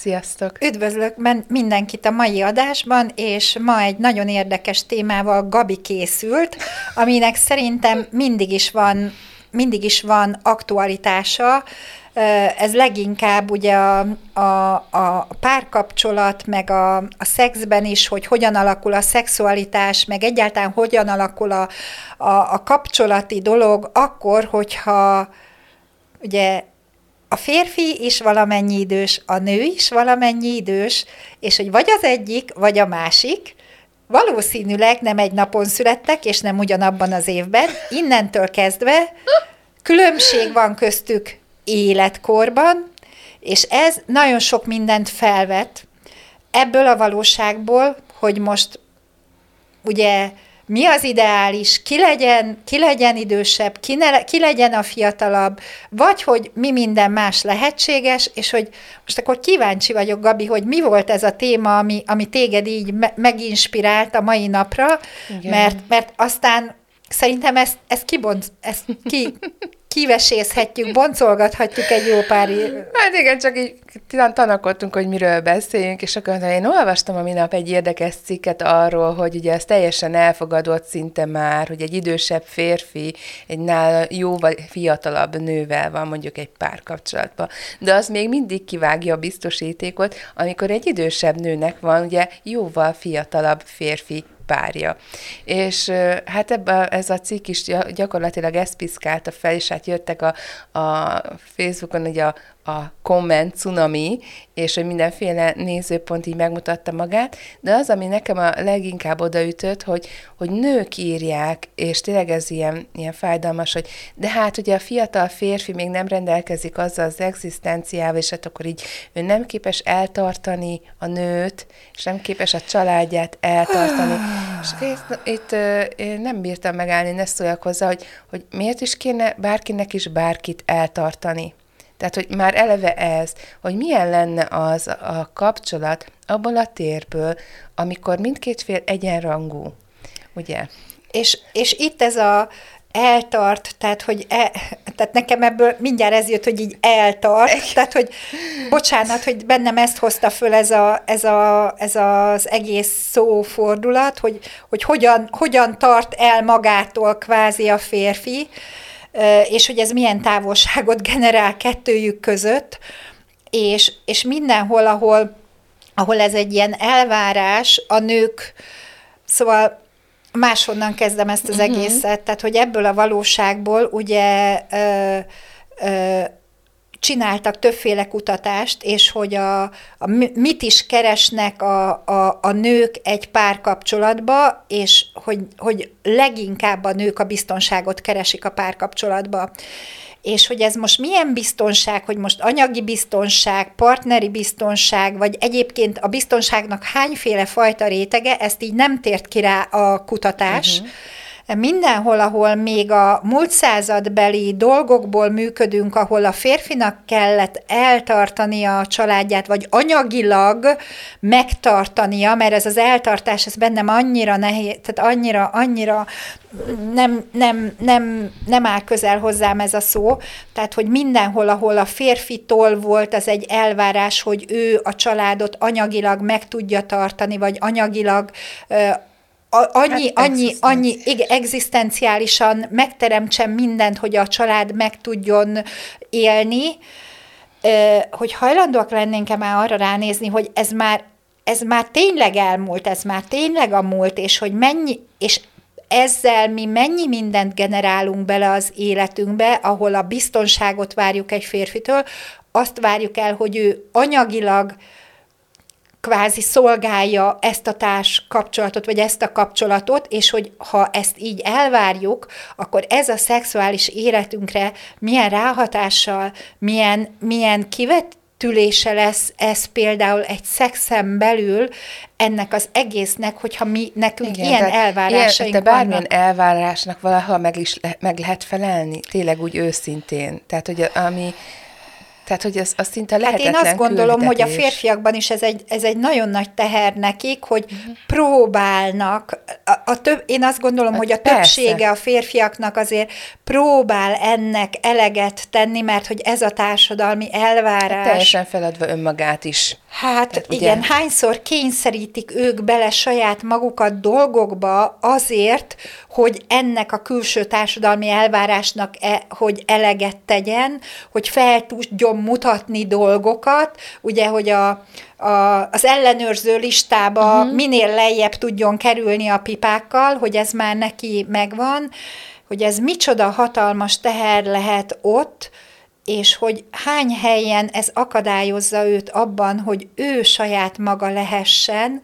Sziasztok! Üdvözlök mindenkit a mai adásban, és ma egy nagyon érdekes témával Gabi készült, aminek szerintem mindig is van, mindig is van aktualitása, ez leginkább ugye a, a, a párkapcsolat, meg a, a szexben is, hogy hogyan alakul a szexualitás, meg egyáltalán hogyan alakul a, a, a kapcsolati dolog, akkor, hogyha ugye a férfi is valamennyi idős, a nő is valamennyi idős, és hogy vagy az egyik, vagy a másik, valószínűleg nem egy napon születtek, és nem ugyanabban az évben, innentől kezdve különbség van köztük életkorban, és ez nagyon sok mindent felvet ebből a valóságból, hogy most ugye mi az ideális, ki legyen, ki legyen idősebb, ki, ne, ki legyen a fiatalabb, vagy hogy mi minden más lehetséges, és hogy most akkor kíváncsi vagyok, Gabi, hogy mi volt ez a téma, ami, ami téged így me, meginspirált a mai napra, mert, mert aztán szerintem ezt, ezt kibont, ezt ki, kivesézhetjük, boncolgathatjuk egy jó pár Hát igen, csak így tanakodtunk, hogy miről beszéljünk, és akkor én olvastam a minap egy érdekes cikket arról, hogy ugye ez teljesen elfogadott szinte már, hogy egy idősebb férfi egy nála jóval fiatalabb nővel van mondjuk egy párkapcsolatban. De az még mindig kivágja a biztosítékot, amikor egy idősebb nőnek van ugye jóval fiatalabb férfi párja. És hát ebbe, ez a cikk is gyakorlatilag ezt piszkálta fel, és hát jöttek a, a Facebookon ugye a, a komment cunami, és hogy mindenféle nézőpont így megmutatta magát, de az, ami nekem a leginkább odaütött, hogy, hogy nők írják, és tényleg ez ilyen, ilyen fájdalmas, hogy de hát ugye a fiatal férfi még nem rendelkezik azzal az egzisztenciával, és hát akkor így ő nem képes eltartani a nőt, és nem képes a családját eltartani. és itt, itt én nem bírtam megállni, ne szóljak hozzá, hogy, hogy miért is kéne bárkinek is bárkit eltartani. Tehát, hogy már eleve ez, hogy milyen lenne az a kapcsolat abból a térből, amikor mindkét fél egyenrangú, ugye? És, és itt ez a eltart, tehát, hogy e, tehát nekem ebből mindjárt ez jött, hogy így eltart, tehát, hogy bocsánat, hogy bennem ezt hozta föl ez, a, ez, a, ez az egész szófordulat, hogy, hogy hogyan, hogyan tart el magától kvázi a férfi, és hogy ez milyen távolságot generál kettőjük között, és, és mindenhol, ahol, ahol ez egy ilyen elvárás, a nők, szóval máshonnan kezdem ezt az uh-huh. egészet, tehát hogy ebből a valóságból ugye ö, ö, csináltak többféle kutatást, és hogy a, a mit is keresnek a, a, a nők egy párkapcsolatba, és hogy, hogy leginkább a nők a biztonságot keresik a párkapcsolatba. És hogy ez most milyen biztonság, hogy most anyagi biztonság, partneri biztonság, vagy egyébként a biztonságnak hányféle fajta rétege, ezt így nem tért ki rá a kutatás, uh-huh mindenhol, ahol még a múlt századbeli dolgokból működünk, ahol a férfinak kellett eltartania a családját, vagy anyagilag megtartania, mert ez az eltartás, ez bennem annyira nehéz, tehát annyira, annyira nem, nem, nem, nem áll közel hozzám ez a szó, tehát, hogy mindenhol, ahol a férfitól volt az egy elvárás, hogy ő a családot anyagilag meg tudja tartani, vagy anyagilag a, annyi, hát annyi, annyi, igen, egzisztenciálisan megteremtsen mindent, hogy a család meg tudjon élni, hogy hajlandóak lennénk-e már arra ránézni, hogy ez már, ez már tényleg elmúlt, ez már tényleg a múlt, és hogy mennyi, és ezzel mi mennyi mindent generálunk bele az életünkbe, ahol a biztonságot várjuk egy férfitől, azt várjuk el, hogy ő anyagilag, kvázi szolgálja ezt a társ kapcsolatot, vagy ezt a kapcsolatot, és hogy ha ezt így elvárjuk, akkor ez a szexuális életünkre milyen ráhatással, milyen, milyen kivet, tülése lesz ez például egy szexen belül ennek az egésznek, hogyha mi nekünk Igen, ilyen elvárásaink ilyen, de bármilyen vannak. elvárásnak valaha meg is le, meg lehet felelni, tényleg úgy őszintén. Tehát, hogy ami tehát, hogy ez, az szinte lehetetlen Hát én azt gondolom, küldetés. hogy a férfiakban is ez egy, ez egy nagyon nagy teher nekik, hogy uh-huh. próbálnak, a, a több, én azt gondolom, hát hogy a persze. többsége a férfiaknak azért próbál ennek eleget tenni, mert hogy ez a társadalmi elvárás. Hát teljesen feladva önmagát is. Hát Tehát, igen, ugye... hányszor kényszerítik ők bele saját magukat dolgokba azért, hogy ennek a külső társadalmi elvárásnak, e, hogy eleget tegyen, hogy fel tudjon mutatni dolgokat, ugye, hogy a, a, az ellenőrző listába uh-huh. minél lejjebb tudjon kerülni a pipákkal, hogy ez már neki megvan, hogy ez micsoda hatalmas teher lehet ott, és hogy hány helyen ez akadályozza őt abban, hogy ő saját maga lehessen,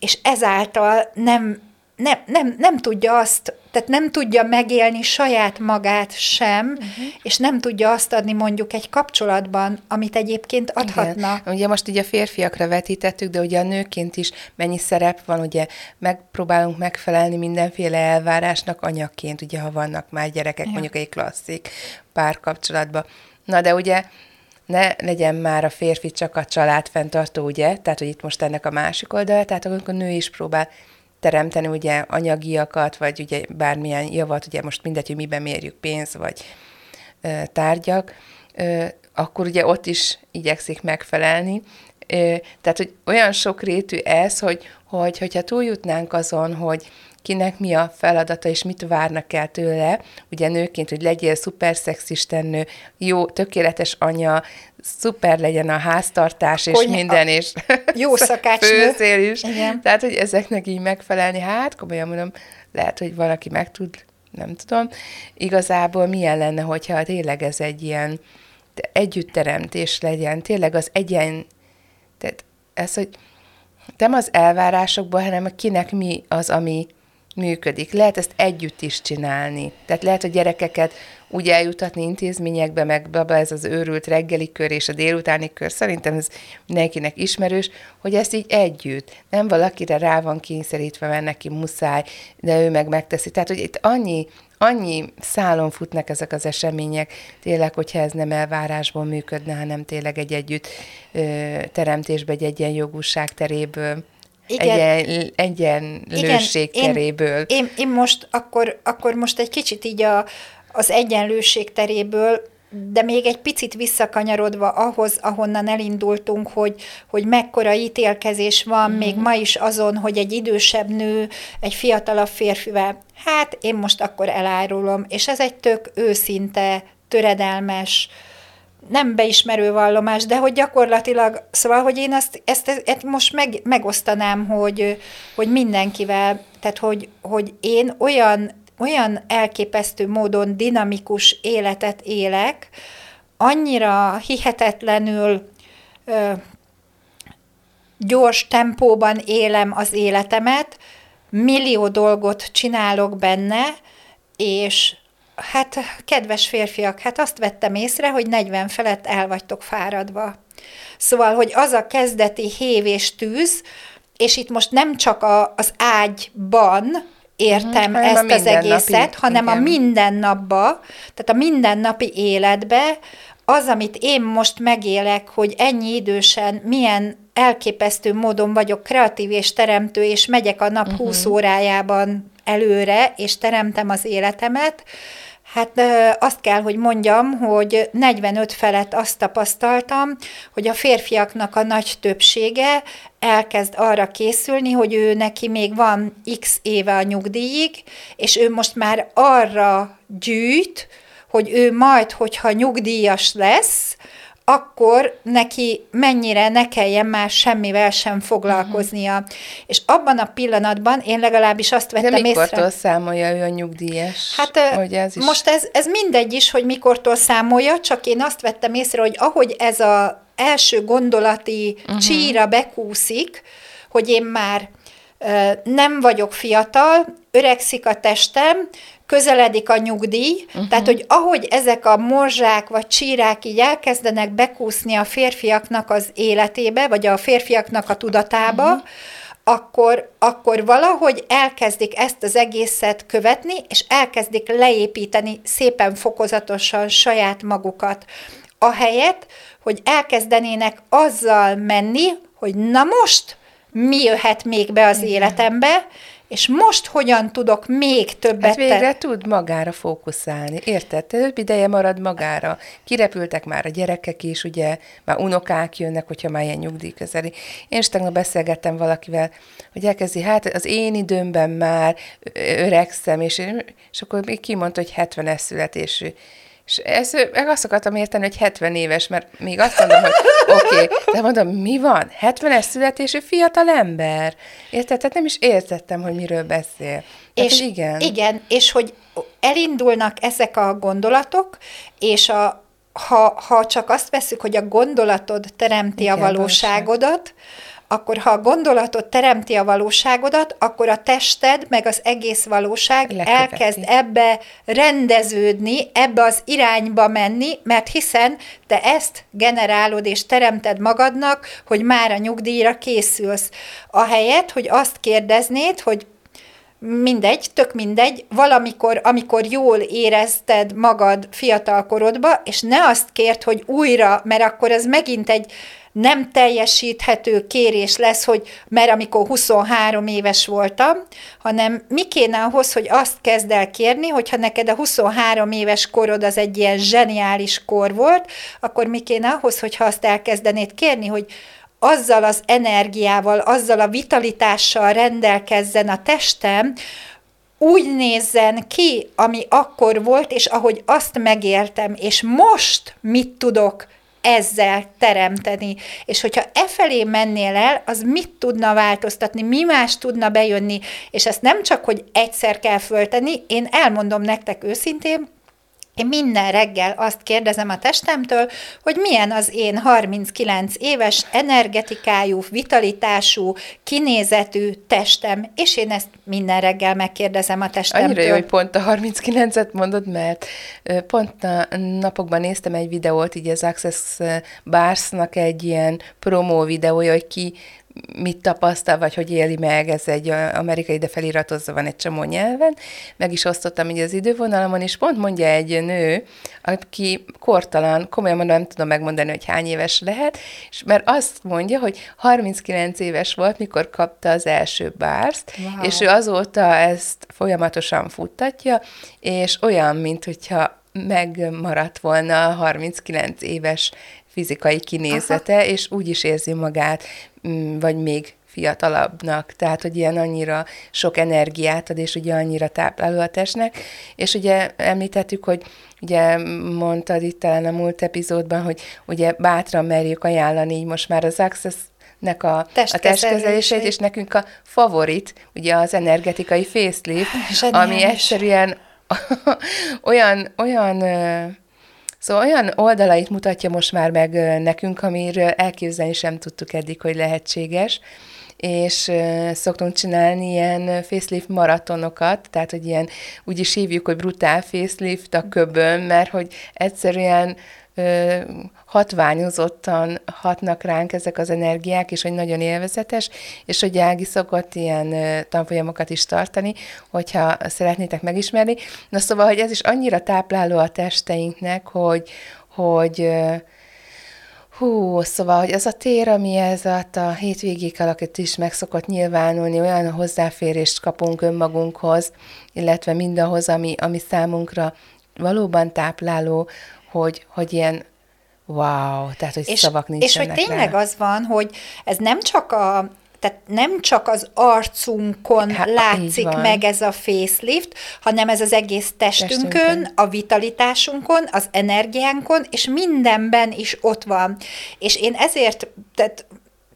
és ezáltal nem, nem, nem, nem tudja azt, tehát nem tudja megélni saját magát sem, uh-huh. és nem tudja azt adni mondjuk egy kapcsolatban, amit egyébként adhatna. Igen. Ugye most ugye a férfiakra vetítettük, de ugye a nőként is mennyi szerep van, ugye megpróbálunk megfelelni mindenféle elvárásnak anyaként, ugye ha vannak már gyerekek, Igen. mondjuk egy klasszik párkapcsolatban. Na de ugye ne legyen már a férfi csak a család fenntartó, ugye? Tehát, hogy itt most ennek a másik oldal, tehát akkor a nő is próbál teremteni ugye anyagiakat, vagy ugye bármilyen javat, ugye most mindegy, hogy miben mérjük pénz, vagy tárgyak, akkor ugye ott is igyekszik megfelelni. Tehát, hogy olyan sokrétű ez, hogy, hogy hogyha túljutnánk azon, hogy kinek mi a feladata, és mit várnak el tőle, ugye nőként, hogy legyél szuper szexistennő, jó, tökéletes anya, szuper legyen a háztartás, és Kony- minden, és jó szakácsnő. főzél is. Igen. Tehát, hogy ezeknek így megfelelni, hát komolyan mondom, lehet, hogy valaki meg tud, nem tudom. Igazából milyen lenne, hogyha tényleg ez egy ilyen együttteremtés legyen, tényleg az egyen, tehát ez, hogy nem az elvárásokból, hanem kinek mi az, ami működik. Lehet ezt együtt is csinálni. Tehát lehet a gyerekeket úgy eljutatni intézményekbe, meg baba ez az őrült reggeli kör és a délutáni kör, szerintem ez mindenkinek ismerős, hogy ezt így együtt, nem valakire rá van kényszerítve, mert neki muszáj, de ő meg megteszi. Tehát, hogy itt annyi, annyi szálon futnak ezek az események, tényleg, hogyha ez nem elvárásból működne, hanem tényleg egy együtt ö, teremtésbe, egy egyenjogúság teréből igen. Egyen, egyenlőség Igen, teréből. Én, én, én most akkor, akkor most egy kicsit így a, az egyenlőség teréből de még egy picit visszakanyarodva ahhoz, ahonnan elindultunk, hogy, hogy mekkora ítélkezés van mm. még ma is azon, hogy egy idősebb nő egy fiatalabb férfivel, hát én most akkor elárulom, és ez egy tök őszinte, töredelmes, nem beismerő vallomás, de hogy gyakorlatilag, szóval, hogy én ezt, ezt, ezt most meg, megosztanám, hogy, hogy mindenkivel, tehát hogy, hogy én olyan, olyan elképesztő módon dinamikus életet élek, annyira hihetetlenül ö, gyors tempóban élem az életemet, millió dolgot csinálok benne, és Hát, kedves férfiak, hát azt vettem észre, hogy 40 felett el vagytok fáradva. Szóval, hogy az a kezdeti hév és tűz, és itt most nem csak a, az ágyban értem uh-huh, ezt az egészet, hanem igen. a mindennapba, tehát a mindennapi életbe, az, amit én most megélek, hogy ennyi idősen milyen elképesztő módon vagyok kreatív és teremtő, és megyek a nap uh-huh. Mhm. 20 órájában előre, és teremtem az életemet, Hát azt kell, hogy mondjam, hogy 45 felett azt tapasztaltam, hogy a férfiaknak a nagy többsége elkezd arra készülni, hogy ő neki még van x éve a nyugdíjig, és ő most már arra gyűjt, hogy ő majd, hogyha nyugdíjas lesz, akkor neki mennyire ne kelljen már semmivel sem foglalkoznia. Uh-huh. És abban a pillanatban én legalábbis azt vettem De mikortól észre... számolja ő a nyugdíjas? Hát hogy ez is... most ez, ez mindegy is, hogy mikortól számolja, csak én azt vettem észre, hogy ahogy ez az első gondolati uh-huh. csíra bekúszik, hogy én már nem vagyok fiatal, öregszik a testem, közeledik a nyugdíj, uh-huh. tehát hogy ahogy ezek a morzsák vagy csírák így elkezdenek bekúszni a férfiaknak az életébe, vagy a férfiaknak a tudatába, uh-huh akkor, akkor valahogy elkezdik ezt az egészet követni, és elkezdik leépíteni szépen fokozatosan saját magukat. Ahelyett, hogy elkezdenének azzal menni, hogy na most mi jöhet még be az életembe, és most hogyan tudok még többet hát végre te- tud magára fókuszálni, érted? Több ideje marad magára. Kirepültek már a gyerekek is, ugye, már unokák jönnek, hogyha már ilyen nyugdíj közeli. Én is tegnap beszélgettem valakivel, hogy elkezdi, hát az én időmben már öregszem, és, és akkor még kimondta, hogy 70-es születésű. És ezt, meg azt akartam érteni, hogy 70 éves, mert még azt mondom, hogy oké, okay, de mondom, mi van? 70-es születésű fiatal ember. Érted? Tehát nem is értettem, hogy miről beszél. Tehát, és igen. Igen, és hogy elindulnak ezek a gondolatok, és a, ha, ha csak azt veszük, hogy a gondolatod teremti igen, a valóságodat, valóság akkor ha a gondolatot teremti a valóságodat, akkor a tested, meg az egész valóság Leköveti. elkezd ebbe rendeződni, ebbe az irányba menni, mert hiszen te ezt generálod és teremted magadnak, hogy már a nyugdíjra készülsz. Ahelyett, hogy azt kérdeznéd, hogy mindegy, tök mindegy, valamikor, amikor jól érezted magad fiatal korodba, és ne azt kért, hogy újra, mert akkor ez megint egy nem teljesíthető kérés lesz, hogy mert amikor 23 éves voltam, hanem mi kéne ahhoz, hogy azt kezd el kérni, hogyha neked a 23 éves korod az egy ilyen zseniális kor volt, akkor mi kéne ahhoz, hogyha azt elkezdenéd kérni, hogy azzal az energiával, azzal a vitalitással rendelkezzen a testem, úgy nézzen ki, ami akkor volt, és ahogy azt megértem, és most mit tudok ezzel teremteni. És hogyha e felé mennél el, az mit tudna változtatni, mi más tudna bejönni, és ezt nem csak, hogy egyszer kell föltenni, én elmondom nektek őszintén, én minden reggel azt kérdezem a testemtől, hogy milyen az én 39 éves energetikájú, vitalitású, kinézetű testem, és én ezt minden reggel megkérdezem a testemtől. Annyira jó, hogy pont a 39-et mondod, mert pont a napokban néztem egy videót, így az Access Bars-nak egy ilyen promó videója, hogy ki mit tapasztal, vagy hogy éli meg, ez egy amerikai, de feliratozva van egy csomó nyelven. Meg is osztottam így az idővonalamon, és pont mondja egy nő, aki kortalan, komolyan mondom, nem tudom megmondani, hogy hány éves lehet, és mert azt mondja, hogy 39 éves volt, mikor kapta az első bárszt, wow. és ő azóta ezt folyamatosan futtatja, és olyan, mint hogyha megmaradt volna a 39 éves fizikai kinézete, Aha. és úgy is érzi magát, mm, vagy még fiatalabbnak, tehát, hogy ilyen annyira sok energiát ad, és ugye annyira tápláló a testnek, és ugye említettük, hogy ugye mondtad itt talán a múlt epizódban, hogy ugye bátran merjük ajánlani így most már az Access nek a, a testkezelését, és nekünk a favorit, ugye az energetikai facelift, ami egyszerűen olyan, olyan Szóval olyan oldalait mutatja most már meg nekünk, amiről elképzelni sem tudtuk eddig, hogy lehetséges. És szoktunk csinálni ilyen facelift maratonokat, tehát, hogy ilyen, úgy is hívjuk, hogy brutál facelift a köbön, mert hogy egyszerűen hatványozottan hatnak ránk ezek az energiák, és hogy nagyon élvezetes, és hogy Ági szokott ilyen tanfolyamokat is tartani, hogyha szeretnétek megismerni. Na szóval, hogy ez is annyira tápláló a testeinknek, hogy, hogy Hú, szóval, hogy az a tér, ami ez a hétvégék alatt is meg szokott nyilvánulni, olyan hozzáférést kapunk önmagunkhoz, illetve mindahhoz, ami, ami számunkra valóban tápláló, hogy, hogy ilyen wow, tehát, hogy és, szavak nincsenek És hogy tényleg rá. az van, hogy ez nem csak a tehát nem csak az arcunkon hát, látszik meg ez a facelift, hanem ez az egész testünkön, testünkön, a vitalitásunkon, az energiánkon, és mindenben is ott van. És én ezért, tehát,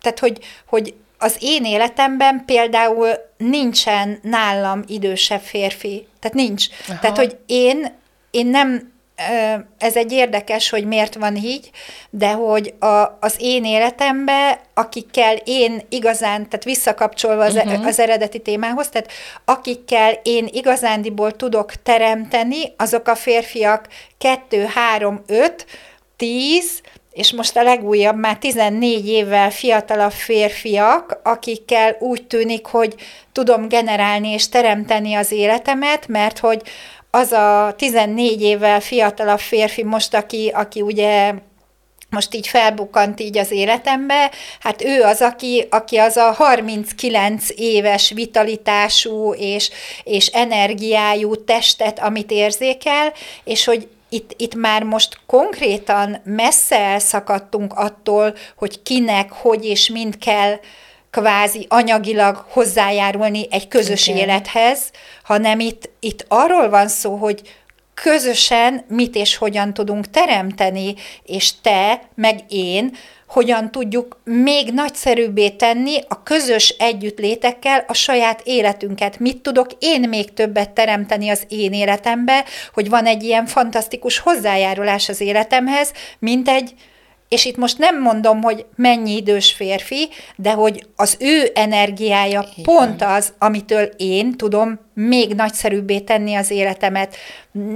tehát hogy, hogy az én életemben például nincsen nálam idősebb férfi. Tehát nincs. Aha. Tehát, hogy én, én nem ez egy érdekes, hogy miért van így, de hogy a, az én életemben, akikkel én igazán, tehát visszakapcsolva az, uh-huh. az eredeti témához, tehát akikkel én igazándiból tudok teremteni, azok a férfiak 2, 3, 5, 10, és most a legújabb, már 14 évvel fiatalabb férfiak, akikkel úgy tűnik, hogy tudom generálni és teremteni az életemet, mert hogy az a 14 évvel fiatalabb férfi most, aki, aki ugye most így felbukkant így az életembe, hát ő az, aki, aki az a 39 éves vitalitású és, és energiájú testet, amit érzékel, és hogy itt, itt már most konkrétan messze elszakadtunk attól, hogy kinek, hogy és mind kell kvázi anyagilag hozzájárulni egy közös okay. élethez, hanem itt, itt arról van szó, hogy közösen mit és hogyan tudunk teremteni, és te, meg én, hogyan tudjuk még nagyszerűbbé tenni a közös együttlétekkel a saját életünket. Mit tudok én még többet teremteni az én életembe, hogy van egy ilyen fantasztikus hozzájárulás az életemhez, mint egy és itt most nem mondom, hogy mennyi idős férfi, de hogy az ő energiája Igen. pont az, amitől én tudom még nagyszerűbbé tenni az életemet.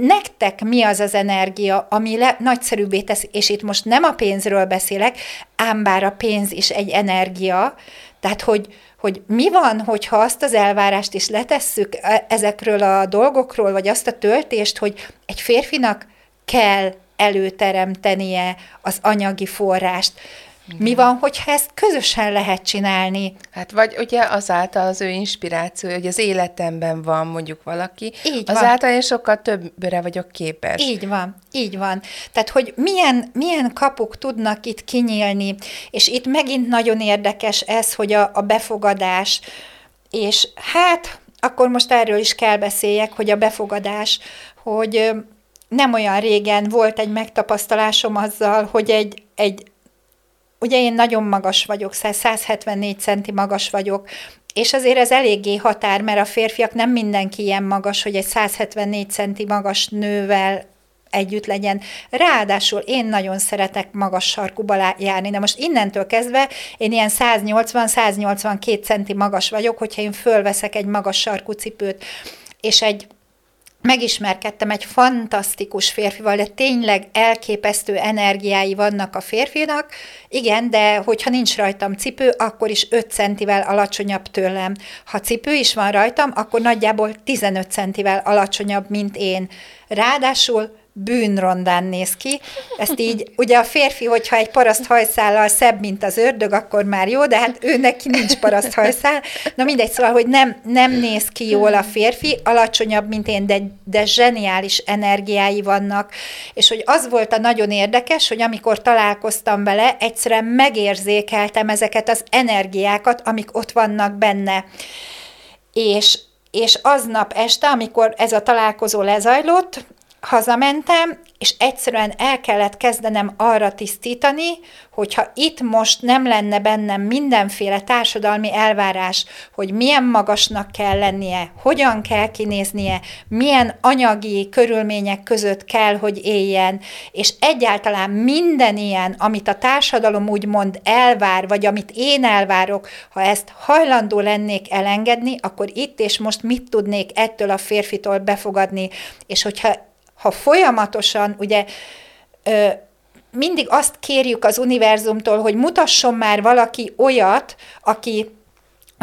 Nektek mi az az energia, ami le, nagyszerűbbé tesz, és itt most nem a pénzről beszélek, ám bár a pénz is egy energia, tehát hogy, hogy mi van, hogyha azt az elvárást is letesszük e, ezekről a dolgokról, vagy azt a töltést, hogy egy férfinak kell előteremtenie az anyagi forrást. Igen. Mi van, hogyha ezt közösen lehet csinálni? Hát vagy ugye azáltal az ő inspiráció, hogy az életemben van mondjuk valaki, így azáltal van. én sokkal többre vagyok képes. Így van, így van. Tehát, hogy milyen, milyen kapuk tudnak itt kinyílni, és itt megint nagyon érdekes ez, hogy a, a befogadás, és hát akkor most erről is kell beszéljek, hogy a befogadás, hogy nem olyan régen volt egy megtapasztalásom azzal, hogy egy, egy ugye én nagyon magas vagyok, 174 centi magas vagyok, és azért ez eléggé határ, mert a férfiak nem mindenki ilyen magas, hogy egy 174 centi magas nővel együtt legyen. Ráadásul én nagyon szeretek magas sarkuba járni. De most innentől kezdve én ilyen 180-182 centi magas vagyok, hogyha én fölveszek egy magas sarkú cipőt, és egy megismerkedtem egy fantasztikus férfival, de tényleg elképesztő energiái vannak a férfinak, igen, de hogyha nincs rajtam cipő, akkor is 5 centivel alacsonyabb tőlem. Ha cipő is van rajtam, akkor nagyjából 15 centivel alacsonyabb, mint én. Ráadásul bűnrondán néz ki. Ezt így, ugye a férfi, hogyha egy paraszt hajszállal szebb, mint az ördög, akkor már jó, de hát ő neki nincs paraszt hajszál. Na mindegy, szóval, hogy nem, nem néz ki jól a férfi, alacsonyabb, mint én, de, de zseniális energiái vannak. És hogy az volt a nagyon érdekes, hogy amikor találkoztam vele, egyszerűen megérzékeltem ezeket az energiákat, amik ott vannak benne. És és aznap este, amikor ez a találkozó lezajlott, hazamentem, és egyszerűen el kellett kezdenem arra tisztítani, hogyha itt most nem lenne bennem mindenféle társadalmi elvárás, hogy milyen magasnak kell lennie, hogyan kell kinéznie, milyen anyagi körülmények között kell, hogy éljen, és egyáltalán minden ilyen, amit a társadalom úgymond elvár, vagy amit én elvárok, ha ezt hajlandó lennék elengedni, akkor itt és most mit tudnék ettől a férfitól befogadni, és hogyha ha folyamatosan, ugye ö, mindig azt kérjük az univerzumtól, hogy mutasson már valaki olyat, aki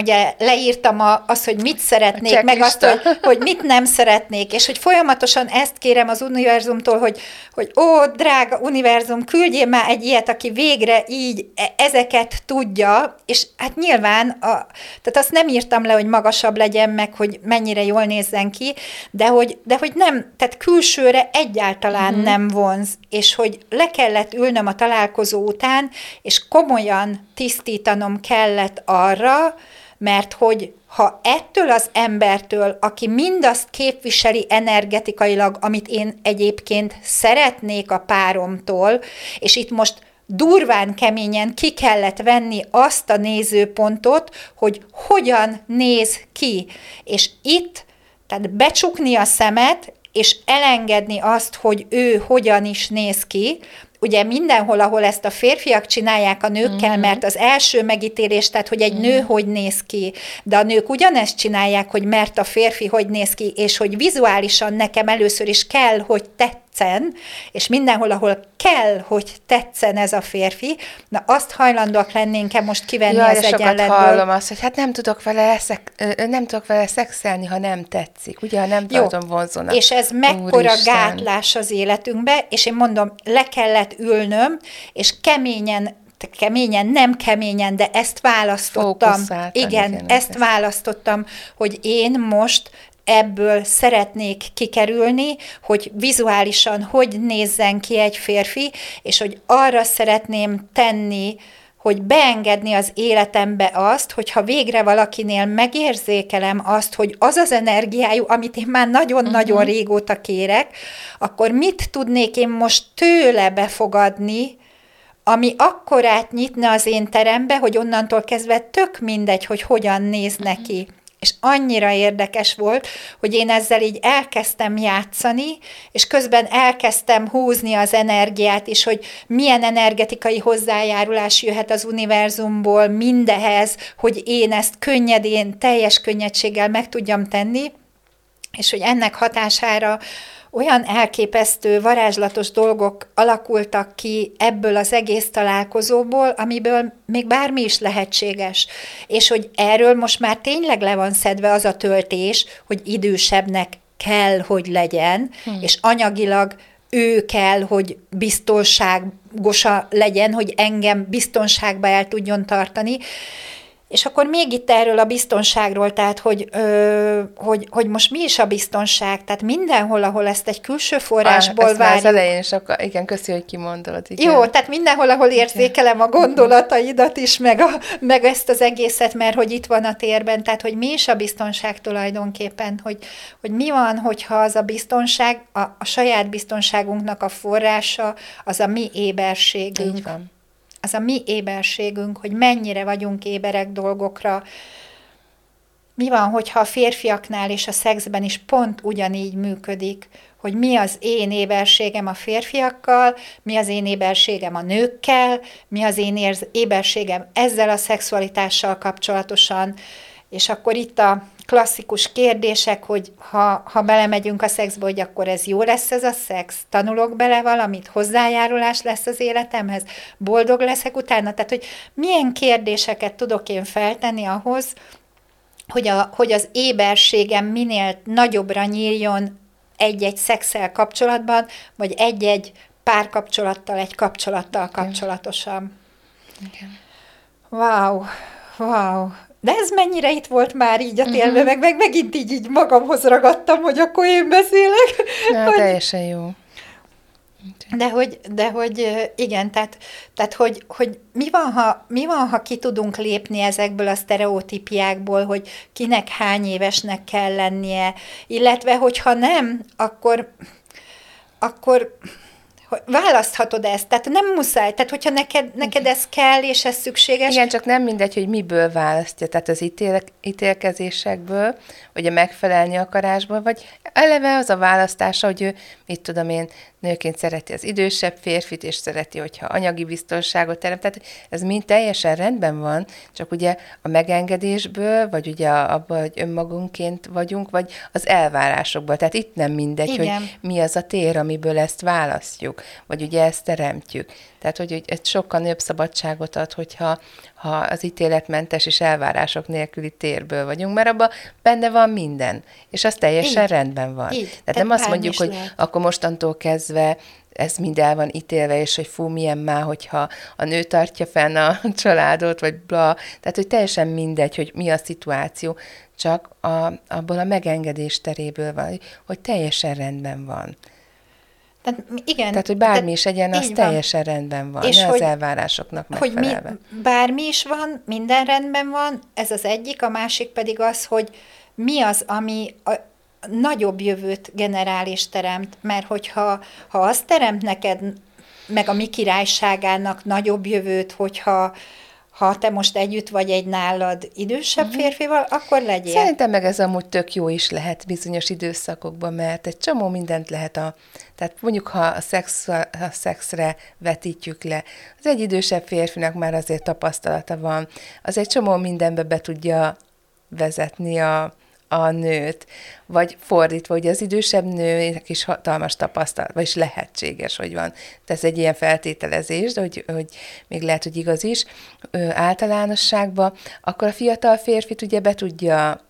ugye leírtam a, azt, hogy mit szeretnék, meg azt, hogy, hogy mit nem szeretnék, és hogy folyamatosan ezt kérem az univerzumtól, hogy, hogy ó, drága univerzum, küldjél már egy ilyet, aki végre így e, ezeket tudja, és hát nyilván, a, tehát azt nem írtam le, hogy magasabb legyen, meg hogy mennyire jól nézzen ki, de hogy, de hogy nem, tehát külsőre egyáltalán mm-hmm. nem vonz, és hogy le kellett ülnöm a találkozó után, és komolyan tisztítanom kellett arra, mert hogy ha ettől az embertől, aki mindazt képviseli energetikailag, amit én egyébként szeretnék a páromtól, és itt most durván keményen ki kellett venni azt a nézőpontot, hogy hogyan néz ki. És itt, tehát becsukni a szemet, és elengedni azt, hogy ő hogyan is néz ki, ugye mindenhol, ahol ezt a férfiak csinálják a nőkkel, mm-hmm. mert az első megítélés, tehát hogy egy mm-hmm. nő hogy néz ki, de a nők ugyanezt csinálják, hogy mert a férfi hogy néz ki, és hogy vizuálisan nekem először is kell, hogy tett tetszen, és mindenhol, ahol kell, hogy tetszen ez a férfi, na azt hajlandóak lennénk-e most kivenni Jaj, az egyenletből. hallom azt, hogy hát nem tudok vele, szek, nem tudok vele szexelni, ha nem tetszik, ugye, ha nem Jó. tartom vonzónak. És ez mekkora Úristen. gátlás az életünkbe, és én mondom, le kellett ülnöm, és keményen keményen, nem keményen, de ezt választottam. Igen, igen, ezt választottam, hogy én most ebből szeretnék kikerülni, hogy vizuálisan hogy nézzen ki egy férfi, és hogy arra szeretném tenni, hogy beengedni az életembe azt, hogyha végre valakinél megérzékelem azt, hogy az az energiájú, amit én már nagyon-nagyon uh-huh. régóta kérek, akkor mit tudnék én most tőle befogadni, ami akkorát nyitna az én terembe, hogy onnantól kezdve tök mindegy, hogy hogyan néz uh-huh. És annyira érdekes volt, hogy én ezzel így elkezdtem játszani, és közben elkezdtem húzni az energiát is, hogy milyen energetikai hozzájárulás jöhet az univerzumból mindehez, hogy én ezt könnyedén, teljes könnyedséggel meg tudjam tenni, és hogy ennek hatására olyan elképesztő, varázslatos dolgok alakultak ki ebből az egész találkozóból, amiből még bármi is lehetséges. És hogy erről most már tényleg le van szedve az a töltés, hogy idősebbnek kell, hogy legyen, hmm. és anyagilag ő kell, hogy biztonságosa legyen, hogy engem biztonságba el tudjon tartani, és akkor még itt erről a biztonságról, tehát hogy, ö, hogy, hogy most mi is a biztonság, tehát mindenhol, ahol ezt egy külső forrásból ah, várjuk. az elején akkor, igen, köszi, hogy kimondod. Igen. Jó, tehát mindenhol, ahol érzékelem a gondolataidat is, meg, a, meg ezt az egészet, mert hogy itt van a térben, tehát hogy mi is a biztonság tulajdonképpen, hogy, hogy mi van, hogyha az a biztonság, a, a saját biztonságunknak a forrása, az a mi éberségünk. Így van az a mi éberségünk, hogy mennyire vagyunk éberek dolgokra. Mi van, hogyha a férfiaknál és a szexben is pont ugyanígy működik, hogy mi az én éberségem a férfiakkal, mi az én éberségem a nőkkel, mi az én éberségem ezzel a szexualitással kapcsolatosan, és akkor itt a klasszikus kérdések, hogy ha, ha belemegyünk a szexbe, hogy akkor ez jó lesz ez a szex, tanulok bele valamit, hozzájárulás lesz az életemhez, boldog leszek utána, tehát hogy milyen kérdéseket tudok én feltenni ahhoz, hogy, a, hogy az éberségem minél nagyobbra nyíljon egy-egy szexel kapcsolatban, vagy egy-egy párkapcsolattal, egy kapcsolattal kapcsolatosan. Igen. Wow, wow. De ez mennyire itt volt már így a télbe, uh-huh. meg, meg megint így, így magamhoz ragadtam, hogy akkor én beszélek. Ja, hogy... teljesen jó. De hogy, de hogy igen, tehát, tehát hogy, hogy mi, van, ha, mi van, ha ki tudunk lépni ezekből a sztereotípiákból, hogy kinek hány évesnek kell lennie, illetve hogyha nem, akkor, akkor hogy választhatod ezt, tehát nem muszáj, tehát hogyha neked, neked ez kell, és ez szükséges. Igen, csak nem mindegy, hogy miből választja, tehát az ítél, ítélkezésekből, vagy a megfelelni akarásból, vagy eleve az a választása, hogy ő, mit tudom én, nőként szereti az idősebb férfit, és szereti, hogyha anyagi biztonságot teremt. Tehát ez mind teljesen rendben van, csak ugye a megengedésből, vagy ugye abban, hogy önmagunkként vagyunk, vagy az elvárásokból. Tehát itt nem mindegy, Igen. hogy mi az a tér, amiből ezt választjuk, vagy ugye ezt teremtjük. Tehát, hogy, ez sokkal nagyobb szabadságot ad, hogyha ha az ítéletmentes és elvárások nélküli térből vagyunk, mert abban benne van minden, és az teljesen Így. rendben van. Így. Tehát nem azt mondjuk, hogy lehet. akkor mostantól kezdve ez mind el van ítélve, és hogy fú, milyen már, hogyha a nő tartja fenn a családot, vagy bla. Tehát, hogy teljesen mindegy, hogy mi a szituáció, csak a, abból a megengedés teréből van, hogy teljesen rendben van. Tehát, igen. Tehát, hogy bármi tehát, is legyen, az teljesen rendben van, és ne hogy, az elvárásoknak megfelelve. Hogy mi, bármi is van, minden rendben van, ez az egyik, a másik pedig az, hogy mi az, ami a nagyobb jövőt generál és teremt, mert hogyha ha azt teremt neked, meg a mi királyságának nagyobb jövőt, hogyha ha te most együtt vagy egy nálad idősebb uh-huh. férfival, akkor legyél. Szerintem meg ez amúgy tök jó is lehet bizonyos időszakokban, mert egy csomó mindent lehet a... Tehát mondjuk, ha a, szex, a szexre vetítjük le, az egy idősebb férfinak már azért tapasztalata van, az egy csomó mindenbe be tudja vezetni a, a nőt, vagy fordítva, hogy az idősebb nőnek is hatalmas tapasztalat, vagyis lehetséges, hogy van. Tehát ez egy ilyen feltételezés, de hogy, hogy még lehet, hogy igaz is, általánosságban, akkor a fiatal férfit ugye be tudja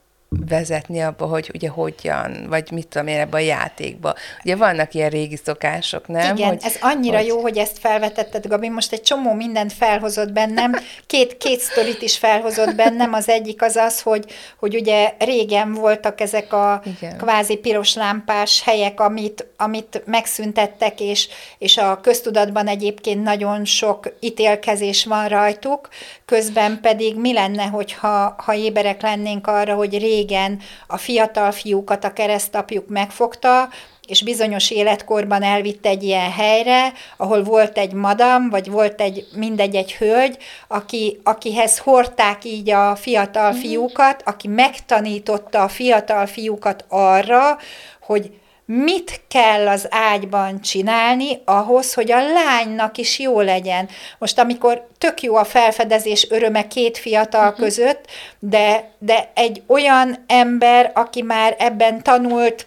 vezetni abba, hogy ugye hogyan, vagy mit tudom én ebbe a játékba. Ugye vannak ilyen régi szokások, nem? Igen, hogy, ez annyira hogy... jó, hogy ezt felvetetted, Gabi, most egy csomó mindent felhozott bennem, két, két sztorit is felhozott bennem, az egyik az az, hogy, hogy ugye régen voltak ezek a Igen. kvázi piros lámpás helyek, amit, amit megszüntettek, és, és a köztudatban egyébként nagyon sok ítélkezés van rajtuk, közben pedig mi lenne, hogyha ha éberek lennénk arra, hogy régen a fiatal fiúkat a keresztapjuk megfogta, és bizonyos életkorban elvitte egy ilyen helyre, ahol volt egy madam, vagy volt egy mindegy egy hölgy, aki, akihez hordták így a fiatal mhm. fiúkat, aki megtanította a fiatal fiúkat arra, hogy mit kell az ágyban csinálni ahhoz, hogy a lánynak is jó legyen. Most amikor tök jó a felfedezés öröme két fiatal uh-huh. között, de, de egy olyan ember, aki már ebben tanult,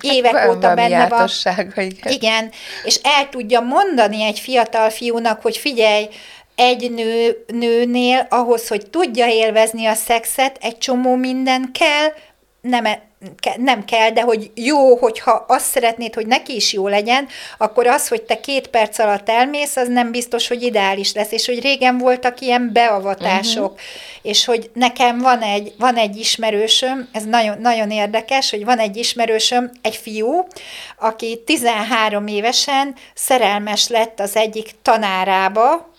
évek hát, óta benne van. Igen. igen, és el tudja mondani egy fiatal fiúnak, hogy figyelj, egy nő, nőnél ahhoz, hogy tudja élvezni a szexet, egy csomó minden kell, nem, e- nem kell, de hogy jó, hogyha azt szeretnéd, hogy neki is jó legyen, akkor az, hogy te két perc alatt elmész, az nem biztos, hogy ideális lesz, és hogy régen voltak ilyen beavatások, uh-huh. és hogy nekem van egy, van egy ismerősöm, ez nagyon, nagyon érdekes, hogy van egy ismerősöm, egy fiú, aki 13 évesen szerelmes lett az egyik tanárába,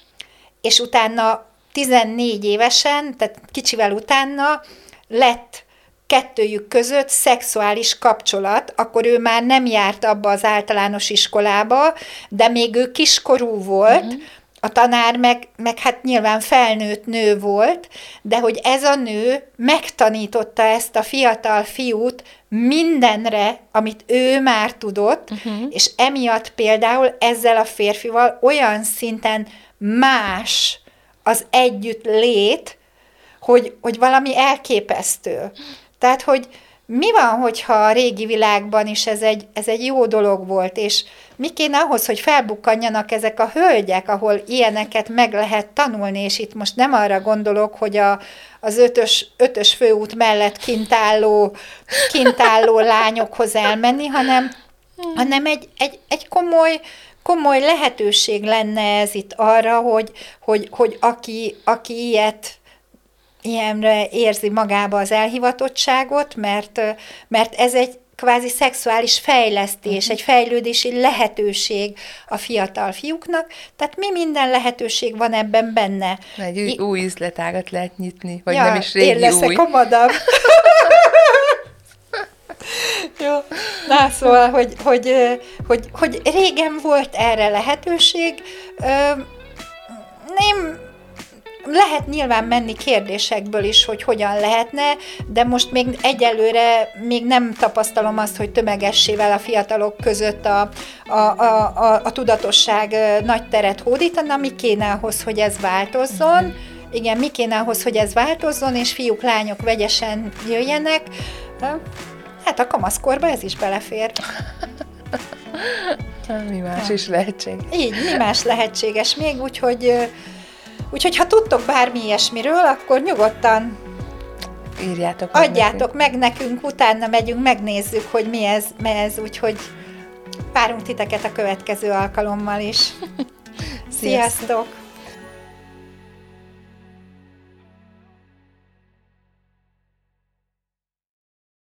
és utána 14 évesen, tehát kicsivel utána lett kettőjük között szexuális kapcsolat, akkor ő már nem járt abba az általános iskolába, de még ő kiskorú volt, uh-huh. a tanár meg, meg hát nyilván felnőtt nő volt, de hogy ez a nő megtanította ezt a fiatal fiút mindenre, amit ő már tudott, uh-huh. és emiatt például ezzel a férfival olyan szinten más az együtt lét, hogy, hogy valami elképesztő. Tehát, hogy mi van, hogyha a régi világban is ez egy, ez egy jó dolog volt, és mi kéne ahhoz, hogy felbukkanjanak ezek a hölgyek, ahol ilyeneket meg lehet tanulni, és itt most nem arra gondolok, hogy a, az ötös, ötös főút mellett kintálló, kintálló lányokhoz elmenni, hanem, hanem egy, egy, egy komoly, komoly lehetőség lenne ez itt arra, hogy, hogy, hogy aki, aki ilyet ilyenre érzi magába az elhivatottságot, mert, mert ez egy kvázi szexuális fejlesztés, uh-huh. egy fejlődési lehetőség a fiatal fiúknak, tehát mi minden lehetőség van ebben benne. Egy I- új üzletágat lehet nyitni, vagy ja, nem is régi én leszek új. a madam. Jó. Na, szóval, hogy, hogy, hogy, hogy régen volt erre lehetőség, nem, lehet nyilván menni kérdésekből is, hogy hogyan lehetne, de most még egyelőre még nem tapasztalom azt, hogy tömegessével a fiatalok között a, a, a, a, a tudatosság nagy teret hódítana, mi kéne ahhoz, hogy ez változzon. Igen, mi kéne ahhoz, hogy ez változzon, és fiúk, lányok vegyesen jöjjenek. Hát a kamaszkorba ez is belefér. Mi más is lehetséges. Így, mi más lehetséges még, úgyhogy Úgyhogy ha tudtok bármi ilyesmiről, akkor nyugodtan írjátok meg adjátok nekünk. meg nekünk, utána megyünk, megnézzük, hogy mi ez, mi ez úgyhogy várunk titeket a következő alkalommal is. Sziasztok! Sziasztok.